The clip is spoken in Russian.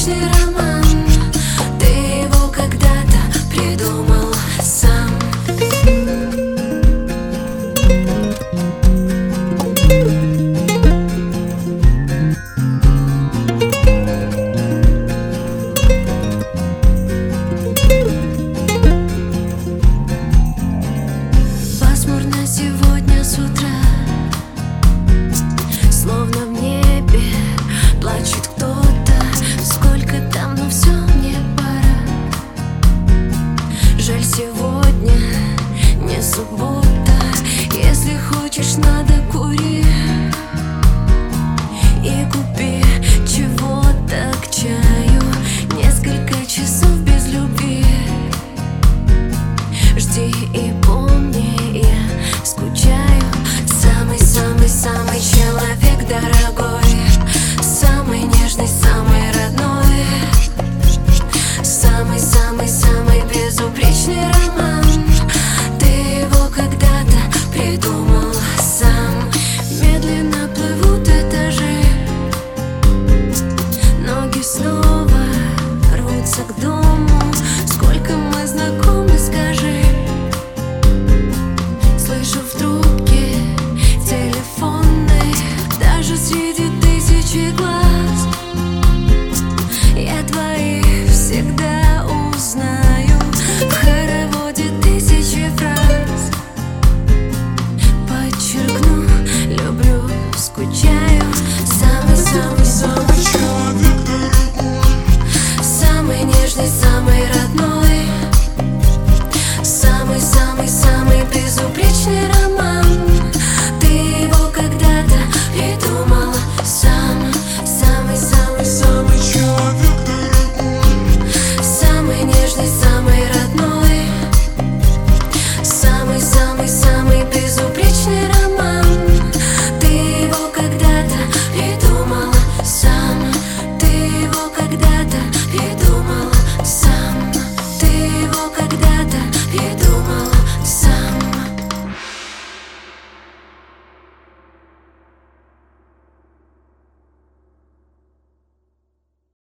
лишний раз надо кури И купи чего-то к чаю. Несколько часов без любви. Жди и помни, я скучаю. Самый-самый-самый человек дорогой. Самый нежный, самый родной. Самый-самый-самый безупречный люблю,